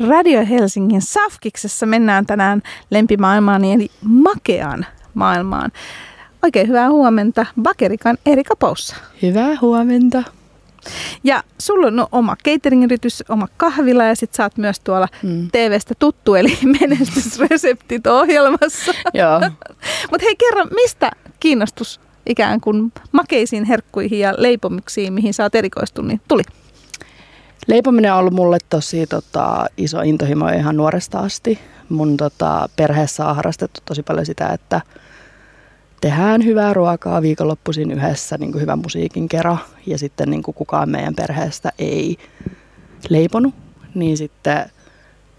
Radio Helsingin Safkiksessa mennään tänään lempimaailmaan eli makean maailmaan. Oikein hyvää huomenta Bakerikan Erika Poussa. Hyvää huomenta. Ja sulla on no, oma catering-yritys, oma kahvila ja sit sä oot myös tuolla mm. TVstä tuttu, eli menestysreseptit ohjelmassa. Joo. Mutta hei kerro, mistä kiinnostus ikään kuin makeisiin herkkuihin ja leipomuksiin, mihin sä oot erikoistunut, niin tuli? Leipominen on ollut mulle tosi tota, iso intohimo ihan nuoresta asti. Mun tota, perheessä on harrastettu tosi paljon sitä, että tehdään hyvää ruokaa viikonloppuisin yhdessä niin kuin hyvän musiikin kera ja sitten niin kuin kukaan meidän perheestä ei leiponut, niin sitten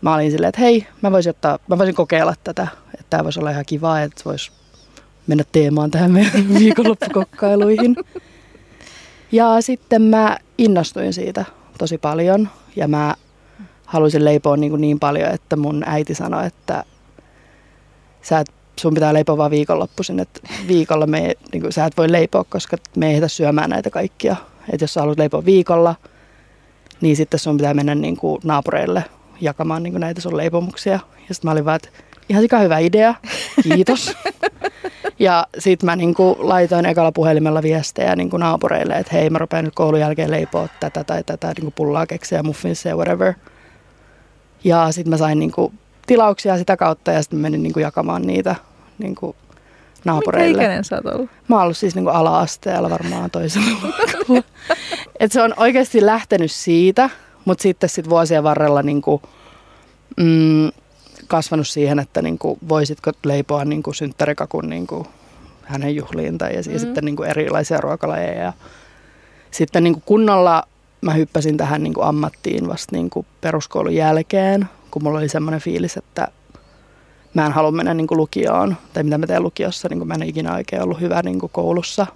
mä olin silleen, että hei, mä voisin, ottaa, mä voisin kokeilla tätä, että tämä voisi olla ihan kiva, että voisi mennä teemaan tähän meidän viikonloppukokkailuihin. Ja sitten mä innostuin siitä tosi paljon ja mä halusin leipoa niin, kuin niin paljon, että mun äiti sanoi, että sä et, sun pitää leipoa vaan viikonloppuisin, että viikolla me, niin kuin, sä et voi leipoa, koska me ei ehditä syömään näitä kaikkia. Että jos sä haluat leipoa viikolla, niin sitten sun pitää mennä niin kuin naapureille jakamaan niin kuin näitä sun leipomuksia. Ja sitten mä olin vaan, että ihan sika hyvä idea, kiitos. ja sitten mä niinku laitoin ekalla puhelimella viestejä niinku naapureille, että hei mä rupean nyt koulun jälkeen leipoa tätä tai tätä niinku pullaa keksiä, muffinsia ja whatever. Ja sitten mä sain niinku tilauksia sitä kautta ja sitten menin niinku jakamaan niitä niinku naapureille. Mikä ikäinen sä oot ollut? Mä oon ollut siis niinku ala-asteella varmaan toisella Et se on oikeasti lähtenyt siitä, mutta sitten sit vuosien varrella niinku, mm, kasvanut siihen, että niin kuin, voisitko leipoa niin kuin synttärikakun niin kuin hänen juhliin tai ja mm. sitten niin kuin erilaisia ruokalajeja. Ja sitten niin kuin kunnolla mä hyppäsin tähän niin kuin ammattiin vasta niin kuin peruskoulun jälkeen, kun mulla oli semmoinen fiilis, että mä en halua mennä niin kuin lukioon, tai mitä mä teen lukiossa, niin kuin mä en ikinä oikein ollut hyvä niin kuin koulussa.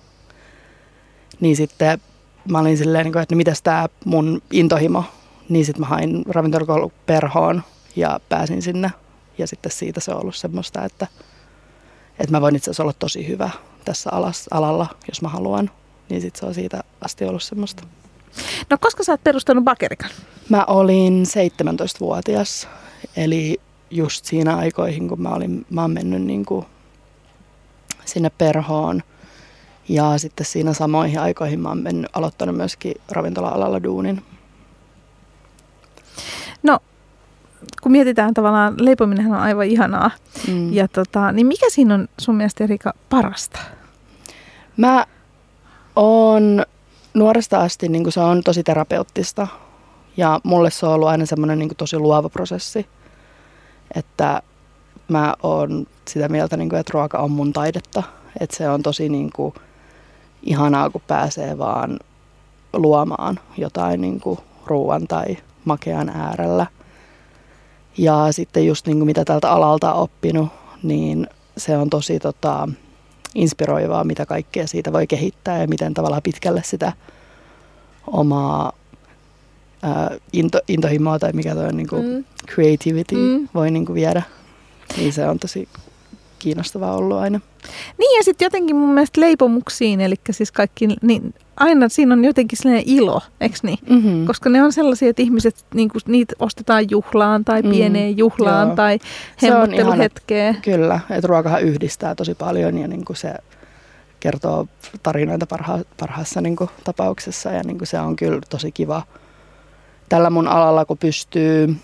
Niin sitten mä olin silleen, niin kuin, että no mitäs tämä mun intohimo, niin sitten mä hain ravintolakoulu perhoon ja pääsin sinne. Ja sitten siitä se on ollut semmoista, että, että mä voin itse asiassa olla tosi hyvä tässä alas, alalla, jos mä haluan. Niin sitten se on siitä asti ollut semmoista. No koska sä oot perustanut Bakerikan? Mä olin 17-vuotias, eli just siinä aikoihin, kun mä, olin, mä oon mennyt niin kuin sinne perhoon. Ja sitten siinä samoihin aikoihin mä oon mennyt, aloittanut myöskin ravintola-alalla duunin. No kun mietitään tavallaan, leipominen on aivan ihanaa. Mm. Ja tota, niin mikä siinä on sun mielestä Erika parasta? Mä oon nuoresta asti, niin se on tosi terapeuttista. Ja mulle se on ollut aina semmoinen niin tosi luova prosessi. Että mä oon sitä mieltä, niin kuin, että ruoka on mun taidetta. Että se on tosi niin kuin, ihanaa, kun pääsee vaan luomaan jotain niin kuin, ruoan tai makean äärellä – ja sitten just niin kuin mitä tältä alalta on oppinut, niin se on tosi tota, inspiroivaa, mitä kaikkea siitä voi kehittää ja miten tavallaan pitkälle sitä omaa ää, into, intohimoa tai mikä toi on niin kuin mm. creativity mm. voi niin kuin viedä. Niin se on tosi kiinnostavaa ollut aina. Niin ja sitten jotenkin mun mielestä leipomuksiin, eli siis kaikki, niin aina siinä on jotenkin sellainen ilo, eikö niin? Mm-hmm. Koska ne on sellaisia, että ihmiset, niin kuin, niitä ostetaan juhlaan tai mm, pieneen juhlaan Joo. tai hemmotteluhetkeen. Kyllä, että ruokahan yhdistää tosi paljon ja niin kuin se kertoo tarinoita parha, parhaassa niin kuin, tapauksessa ja niin kuin se on kyllä tosi kiva. Tällä mun alalla, kun pystyy,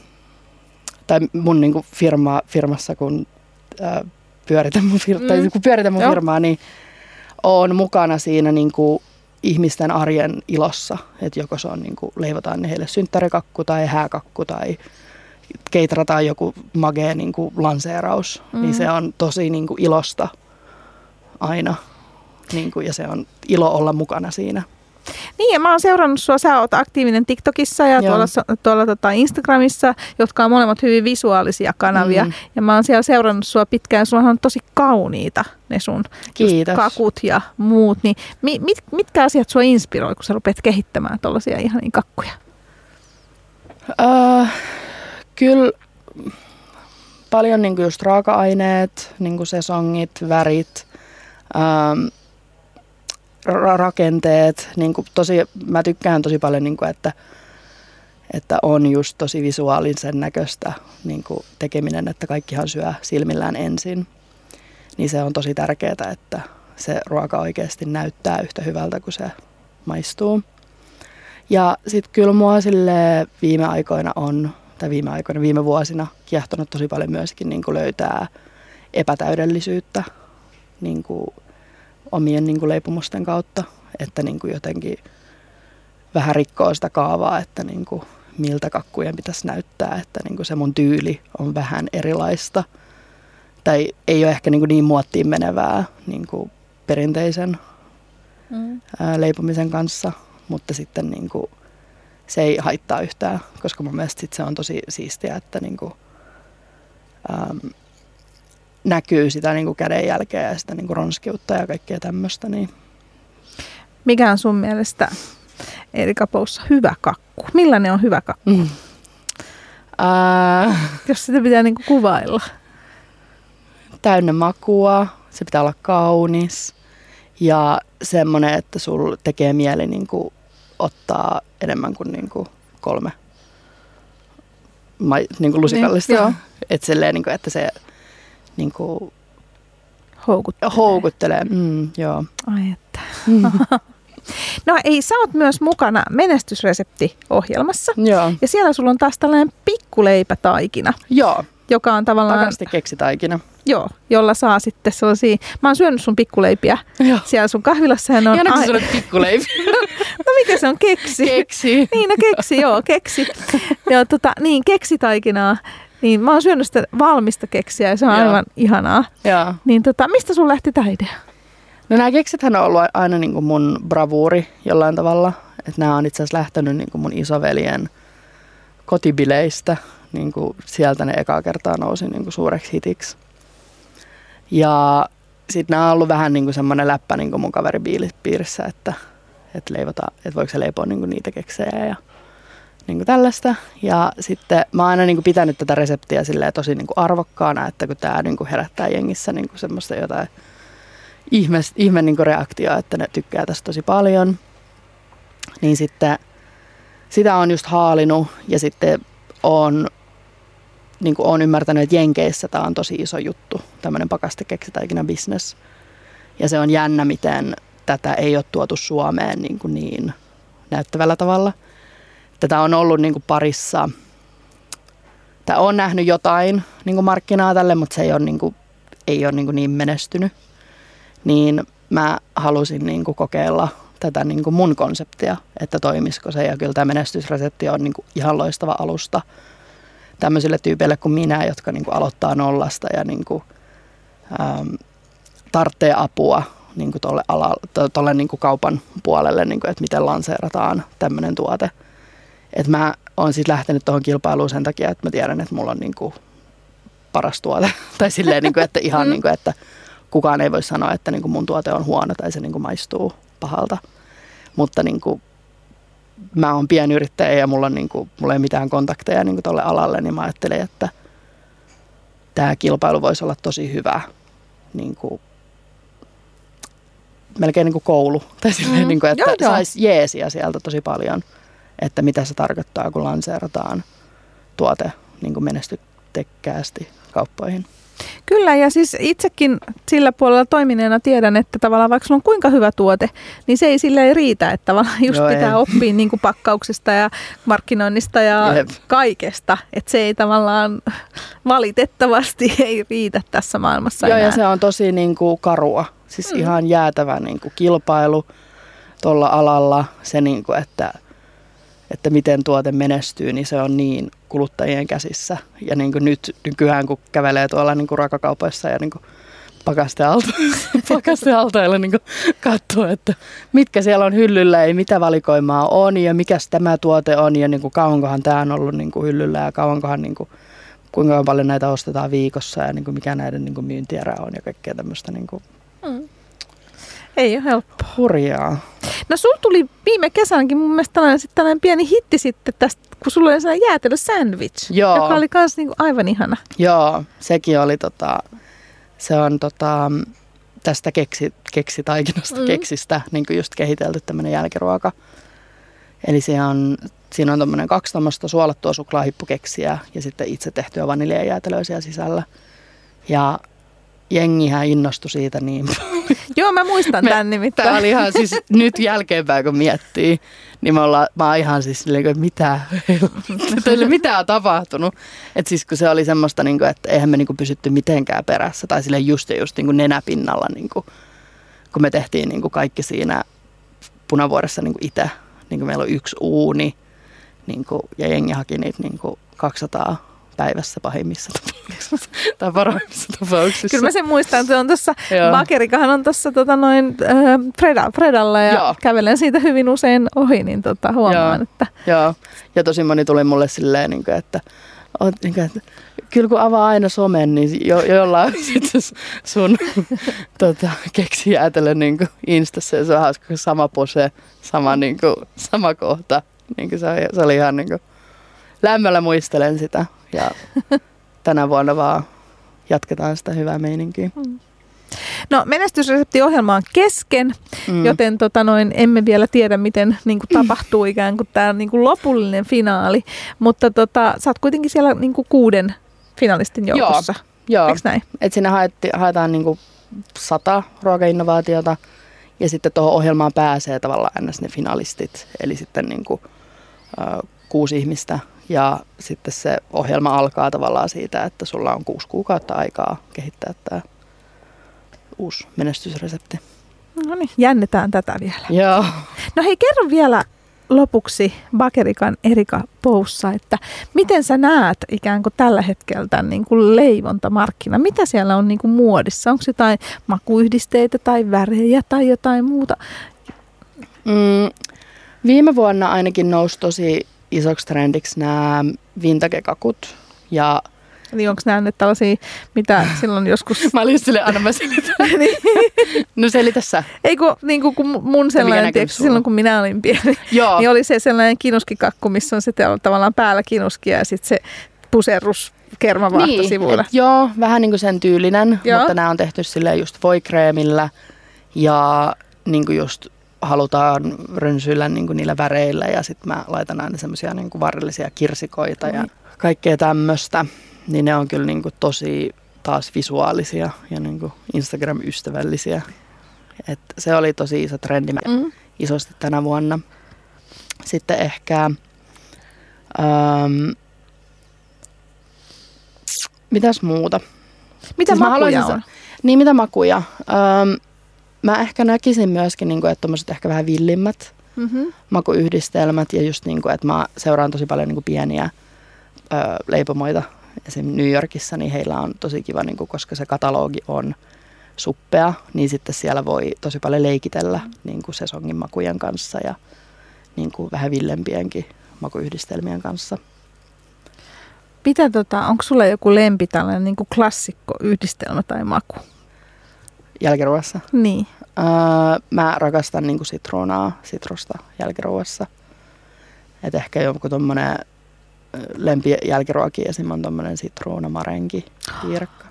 tai mun niin kuin firma, firmassa, kun ää, pyöritän mun, fir- mm. tai kun pyöritän mun firmaa, niin on mukana siinä niin kuin ihmisten arjen ilossa. Että joko se on niin kuin, leivotaan ne heille synttärikakku tai hääkakku tai keitrataan joku magee niin kuin lanseeraus, mm. niin se on tosi niin kuin ilosta aina. Niin kuin, ja se on ilo olla mukana siinä. Niin, ja mä oon seurannut sua, sä oot aktiivinen TikTokissa ja Joo. tuolla, tuolla tota Instagramissa, jotka on molemmat hyvin visuaalisia kanavia. Mm. Ja mä oon siellä seurannut sua pitkään, sulla on tosi kauniita ne sun kakut ja muut. Niin mit, mit, mitkä asiat sua inspiroi, kun sä rupeat kehittämään tuollaisia ihania kakkuja? Uh, kyllä paljon niin just raaka-aineet, niin sesongit, värit. Um, rakenteet. Niin kuin tosi, mä tykkään tosi paljon, niin kuin, että, että on just tosi visuaalisen näköistä niin kuin tekeminen, että kaikkihan syö silmillään ensin. Niin se on tosi tärkeää, että se ruoka oikeasti näyttää yhtä hyvältä kuin se maistuu. Ja sitten kyllä mua sille viime aikoina on, tai viime aikoina, viime vuosina kiehtonut tosi paljon myöskin niin kuin löytää epätäydellisyyttä niin kuin omien niin kuin leipumusten kautta, että niin kuin jotenkin vähän rikkoo sitä kaavaa, että niin kuin miltä kakkujen pitäisi näyttää, että niin kuin se mun tyyli on vähän erilaista. Tai ei ole ehkä niin, kuin niin muottiin menevää niin kuin perinteisen mm. ää, leipomisen kanssa, mutta sitten niin kuin, se ei haittaa yhtään, koska mun mielestä sit se on tosi siistiä, että niin kuin, äm, näkyy sitä niin kuin kädenjälkeä ja sitä niin kuin ronskiutta ja kaikkea tämmöistä. Niin. Mikä on sun mielestä Erika Poussa hyvä kakku? Millainen on hyvä kakku? Mm. Uh, Jos sitä pitää niin kuin kuvailla. Täynnä makua, se pitää olla kaunis ja semmoinen, että sul tekee mieli niin kuin ottaa enemmän kuin, niin kuin kolme niin kuin lusikallista. Niin, Et silleen, niin kuin, että se niin kuin, houkuttelee. houkuttelee. Mm, joo. Ai että. Mm. No ei, sä oot myös mukana menestysresepti-ohjelmassa. Joo. Ja siellä sulla on taas tällainen pikkuleipätaikina. Joo. Joka on tavallaan... Takasti keksitaikina. Joo, jolla saa sitten sellaisia... Mä oon syönyt sun pikkuleipiä Joo. siellä sun kahvilassa. Ja on... Ai... sulle pikkuleipi? no mikä se on? Keksi. Keksi. niin, no keksi, joo, keksi. ja tota, niin, keksitaikinaa. Niin, mä oon syönyt sitä valmista keksiä ja se on joo. aivan ihanaa. Joo. Niin tota, mistä sun lähti tämä idea? No nämä keksithän on ollut aina niin kuin mun bravuuri jollain tavalla. Että nämä on itse asiassa lähtenyt niin kuin mun isoveljen kotibileistä. Niin kuin sieltä ne ekaa kertaa nousi niin kuin suureksi hitiksi. Ja sitten nämä on ollut vähän niin kuin semmoinen läppä niin kuin mun kaveripiirissä, että, että, leivotaan, että voiko se leipoa niin kuin niitä keksejä ja niin kuin tällaista. Ja sitten mä oon aina niin kuin pitänyt tätä reseptiä tosi niin kuin arvokkaana, että kun tämä niin kuin herättää jengissä niin kuin semmoista jotain – ihme, ihme niin reaktio, että ne tykkää tästä tosi paljon. Niin sitten sitä on just haalinut ja sitten on, niin kuin on ymmärtänyt, että Jenkeissä tämä on tosi iso juttu, tämmöinen ikinä business. Ja se on jännä, miten tätä ei ole tuotu Suomeen niin, kuin niin näyttävällä tavalla. Tätä on ollut niin kuin parissa, tämä on nähnyt jotain niin kuin markkinaa tälle, mutta se ei ole niin, kuin, ei ole niin, kuin niin menestynyt niin mä halusin niin kuin kokeilla tätä niin kuin mun konseptia, että toimisiko se. Ja kyllä tämä menestysresepti on niin kuin ihan loistava alusta tämmöisille tyypeille kuin minä, jotka niin kuin aloittaa nollasta ja niin kuin, äm, tarvitsee apua niin ala, tolle niin kaupan puolelle, niin kuin, että miten lanseerataan tämmöinen tuote. Et mä oon siis lähtenyt tuohon kilpailuun sen takia, että mä tiedän, että mulla on niin kuin paras tuote. tai silleen, niin kuin, että ihan mm. niin kuin, että kukaan ei voi sanoa, että niin kuin mun tuote on huono tai se niin kuin maistuu pahalta. Mutta niin kuin, mä oon pienyrittäjä ja mulla, on niin kuin, mulla ei mitään kontakteja niin tuolle alalle, niin mä ajattelin, että tämä kilpailu voisi olla tosi hyvä niin kuin, melkein niin kuin koulu. Tai silleen, mm. niin kuin, että saisi jeesiä sieltä tosi paljon, että mitä se tarkoittaa, kun lanseerataan tuote niin kuin menestytekkäästi kauppoihin. Kyllä, ja siis itsekin sillä puolella toimineena tiedän, että tavallaan vaikka sulla on kuinka hyvä tuote, niin se ei sille riitä, että tavallaan just Joo, pitää ei. oppia niin kuin pakkauksesta ja markkinoinnista ja Jep. kaikesta. Että se ei tavallaan valitettavasti ei riitä tässä maailmassa Joo, enää. ja se on tosi niin kuin karua. Siis mm. ihan jäätävä niin kuin kilpailu tuolla alalla. Se, niin kuin, että, että miten tuote menestyy, niin se on niin kuluttajien käsissä. Ja niin kuin nyt nykyään, kun kävelee tuolla niin kuin ruokakaupoissa ja niin kuin pakastealtailla niin katsoo, että mitkä siellä on hyllyllä ja mitä valikoimaa on ja mikä tämä tuote on ja niin kuin kauankohan tämä on ollut niin kuin hyllyllä ja kauankohan niin kuin, kuinka paljon näitä ostetaan viikossa ja niin kuin mikä näiden niin kuin myyntierä on ja kaikkea tämmöistä. Niin kuin. Mm. Ei ole helppoa. Hurjaa. No sul tuli viime kesänäkin mun mielestä tällainen, tällainen pieni hitti sitten tästä, kun sulla oli sellainen jäätelö sandwich, Joo. joka oli myös niinku aivan ihana. Joo, sekin oli tota, se on tota, tästä keksi, keksitaikinasta, mm. keksistä niin kuin just kehitelty tämmöinen jälkiruoka. Eli se on siinä on tommonen kaksi tämmöistä suolattua suklaahippukeksiä ja sitten itse tehtyä vaniljajäätelöä siellä sisällä. Ja jengihän innostui siitä niin Joo, mä muistan tämän nimittäin. Tämä oli ihan siis nyt jälkeenpäin kun miettii, niin me ollaan, mä oon ihan siis silleen, että mitä, teille mitä on tapahtunut. Että siis kun se oli semmoista, niin kuin, että eihän me niin kuin pysytty mitenkään perässä tai sille just ja just niin kuin nenäpinnalla, niin kuin, kun me tehtiin niin kuin kaikki siinä punavuoressa niin kuin itse. Niin kuin meillä on yksi uuni niin kuin, ja jengi haki niitä niin kuin 200 päivässä pahimmissa tai parhaimmissa tapauksissa. Kyllä mä sen muistan, että se on tuossa, Makerikahan on tuossa tota noin äh, Fredalla ja Joo. kävelen siitä hyvin usein ohi, niin tota, huomaan, Joo. että... Joo, ja tosi moni tuli mulle silleen, niin kuin, että, niin kuin, että kyllä kun avaa aina somen, niin jo, jollain sitten sun tota, keksi ajatellen niin Instassa ja se on hauska, sama pose, sama, niin kuin, sama kohta. Niin kuin se, se oli ihan niin kuin, lämmöllä muistelen sitä ja tänä vuonna vaan jatketaan sitä hyvää meininkiä. Mm. No menestysreseptiohjelma on kesken, mm. joten tota noin, emme vielä tiedä, miten niin kuin, tapahtuu ikään kuin tämä niin kuin lopullinen finaali. Mutta tota, sä oot kuitenkin siellä niin kuin, kuuden finalistin joukossa. Joo, Eikö näin? Et siinä haetti, haetaan niin kuin sata ruokainnovaatiota ja sitten tuohon ohjelmaan pääsee tavallaan ns. ne finalistit. Eli sitten niin kuin, äh, kuusi ihmistä ja sitten se ohjelma alkaa tavallaan siitä, että sulla on kuusi kuukautta aikaa kehittää tämä uusi menestysresepti. No niin, jännetään tätä vielä. Joo. No hei, kerro vielä lopuksi Bakerikan Erika Poussa, että miten sä näet ikään kuin tällä hetkellä tämän niin kuin leivontamarkkina? Mitä siellä on niin kuin muodissa? Onko jotain makuyhdisteitä tai värejä tai jotain muuta? Mm, viime vuonna ainakin nousi tosi isoksi trendiksi nämä vintage-kakut. Ja Eli onko nämä nyt tällaisia, mitä silloin joskus... mä olin silleen, anna mä selitän. niin. no selitä sä. Ei kun, niin kuin, kun mun sellainen, tiedätkö, silloin kun minä olin pieni, Joo. niin oli se sellainen kinuskikakku, missä on sitten tavallaan päällä kinuskia ja sitten se puserrus kermavaahto niin, sivuilla. Et, joo, vähän niin kuin sen tyylinen, joo. mutta nämä on tehty silleen just voikreemillä ja niin kuin just halutaan rönsyillä niin kuin niillä väreillä ja sitten mä laitan aina semmoisia niin varrellisia kirsikoita ja kaikkea tämmöistä. Niin ne on kyllä niin kuin tosi taas visuaalisia ja niin kuin Instagram-ystävällisiä. Et se oli tosi iso trendi mm. isosti tänä vuonna. Sitten ehkä... Ähm, mitäs muuta? Mitä siis makuja on? Niin, mitä makuja? Ähm, mä ehkä näkisin myöskin, niin kuin, että tommoset ehkä vähän villimmät mm-hmm. makuyhdistelmät ja just niin kuin, että mä seuraan tosi paljon niin kuin pieniä ö, leipomoita. Esimerkiksi New Yorkissa, niin heillä on tosi kiva, niin kuin, koska se katalogi on suppea, niin sitten siellä voi tosi paljon leikitellä niin kuin sesongin makujen kanssa ja niin kuin vähän villempienkin makuyhdistelmien kanssa. Mitä tota, onko sulla joku lempi tällainen niin kuin klassikko yhdistelmä tai maku? Jälkiruoassa? Niin. Öö, mä rakastan niinku sitruunaa, sitrusta jälkiruoassa. Et ehkä joku tommonen lempi jälkiruoki esim. on tommonen sitruunamarenki piirakka.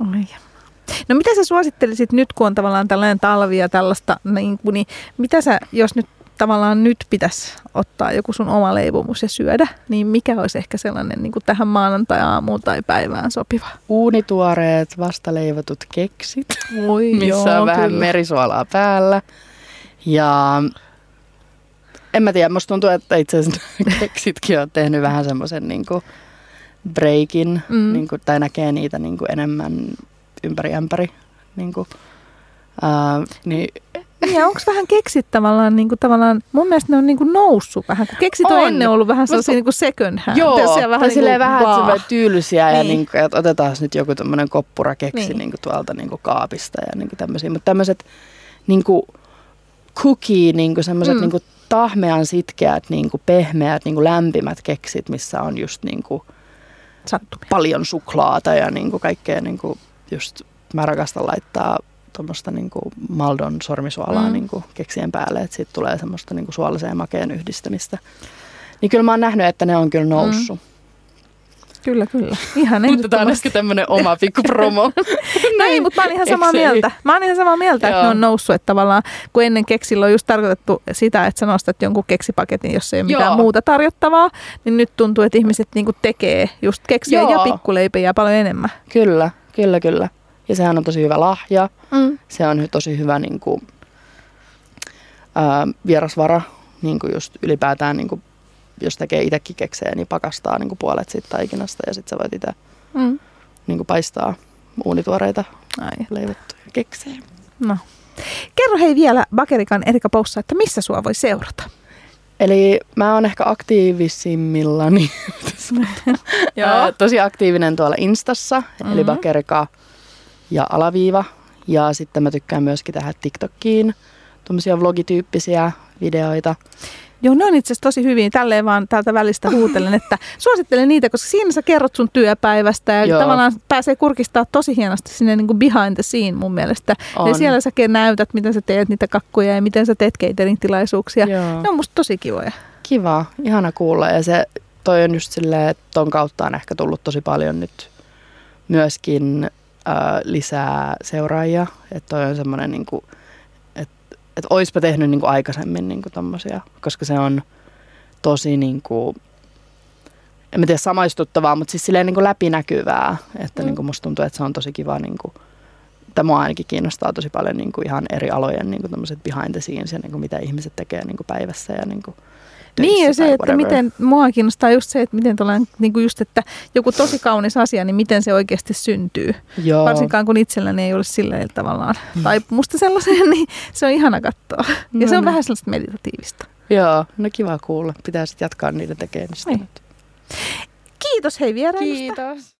Oi. No mitä sä suosittelisit nyt, kun on tavallaan tällainen talvi ja tällaista, niin, niin mitä sä, jos nyt tavallaan nyt pitäisi ottaa joku sun oma leipomus ja syödä, niin mikä olisi ehkä sellainen niin kuin tähän maanantai-aamuun tai päivään sopiva? Uunituoreet vastaleivotut keksit, Oi, missä joo, on vähän kyllä. merisuolaa päällä. Ja en mä tiedä, musta tuntuu, että itse asiassa keksitkin on tehnyt vähän semmoisen niin breakin, mm. niin kuin, tai näkee niitä niin kuin enemmän ympäri ämpäri. Niin kuin, niin niin onko vähän keksit tavallaan, niin kuin, tavallaan, mun mielestä ne on niin kuin noussut vähän, kun keksit on, on ennen ollut vähän sellaisia niin kuin second hand. Joo, vähän, vähän, niin kuin, vähän vaan. tyylisiä niin. ja niin kuin, että otetaan nyt joku tämmöinen koppurakeksi niin. Niin kuin tuolta niin kuin kaapista ja niin kuin tämmöisiä. Mutta tämmöiset niin kuin cookie, niin kuin semmoiset mm. niin kuin tahmean sitkeät, niin kuin pehmeät, niin kuin lämpimät keksit, missä on just niin kuin paljon suklaata ja niin kuin kaikkea niin kuin just mä rakastan laittaa tuommoista niin Maldon sormisuolaa mm. niin kuin keksien päälle, että siitä tulee semmoista niin kuin suolaseen makeen yhdistämistä. Niin kyllä mä oon nähnyt, että ne on kyllä noussut. Mm. Kyllä, kyllä. Ihan Mutta tämä on ehkä tämmöinen oma pikku promo. ei, mutta mä oon ihan samaa mieltä. Mä oon ihan samaa mieltä, että ne on noussut, että tavallaan kun ennen keksillä on just tarkoitettu sitä, että sä nostat jonkun keksipaketin, jos ei ole mitään Joo. muuta tarjottavaa, niin nyt tuntuu, että ihmiset niinku tekee just keksiä Joo. ja pikkuleipiä paljon enemmän. Kyllä, kyllä, kyllä. Ja sehän on tosi hyvä lahja. Mm. Se on tosi hyvä niin kuin, ää, vierasvara, niin kuin just ylipäätään, niin kuin, jos tekee itsekin keksejä, niin pakastaa niin kuin puolet siitä taikinasta ja sitten sä voit itse mm. niin kuin paistaa uunituoreita Ai. leivottuja keksejä. No. Kerro hei vielä Bakerikan Erika Poussa, että missä sua voi seurata? Eli mä oon ehkä aktiivisimmillani, Joo. tosi aktiivinen tuolla Instassa, mm-hmm. eli Bakerika ja alaviiva. Ja sitten mä tykkään myöskin tehdä TikTokiin tuommoisia vlogityyppisiä videoita. Joo, ne on itse asiassa tosi hyvin. Tälleen vaan täältä välistä huutelen, että suosittelen niitä, koska siinä sä kerrot sun työpäivästä ja Joo. tavallaan pääsee kurkistaa tosi hienosti sinne niin kuin behind the scene mun mielestä. On. Ja siellä sä näytät, miten sä teet niitä kakkuja ja miten sä teet catering-tilaisuuksia. Joo. Ne on musta tosi kivoja. Kiva, ihana kuulla ja se toi on just silleen, että ton kautta on ehkä tullut tosi paljon nyt myöskin äh, lisää seuraajia. Että toi on semmoinen niin että oispa tehnyt niin kuin aikaisemmin niin kuin tommosia, koska se on tosi niin kuin, en mä tiedä samaistuttavaa, mutta siis silleen niin kuin läpinäkyvää, että mm. niin kuin musta tuntuu, että se on tosi kiva, niin kuin, että mua ainakin kiinnostaa tosi paljon niin kuin ihan eri alojen niin kuin behind the scenes ja niin kuin mitä ihmiset tekee niin kuin päivässä ja niin kuin, niin ja se, että miten, mua kiinnostaa just se, että miten tuollainen, niin kuin just, että joku tosi kaunis asia, niin miten se oikeasti syntyy. Joo. Varsinkaan kun itselläni ei ole sillä tavallaan. Mm. Tai musta sellaisen, niin se on ihana katsoa. No, ja se on no. vähän sellaista meditatiivista. Joo, no kiva kuulla. Pitää sitten jatkaa niiden tekemistä. Kiitos hei vierailusta. Kiitos.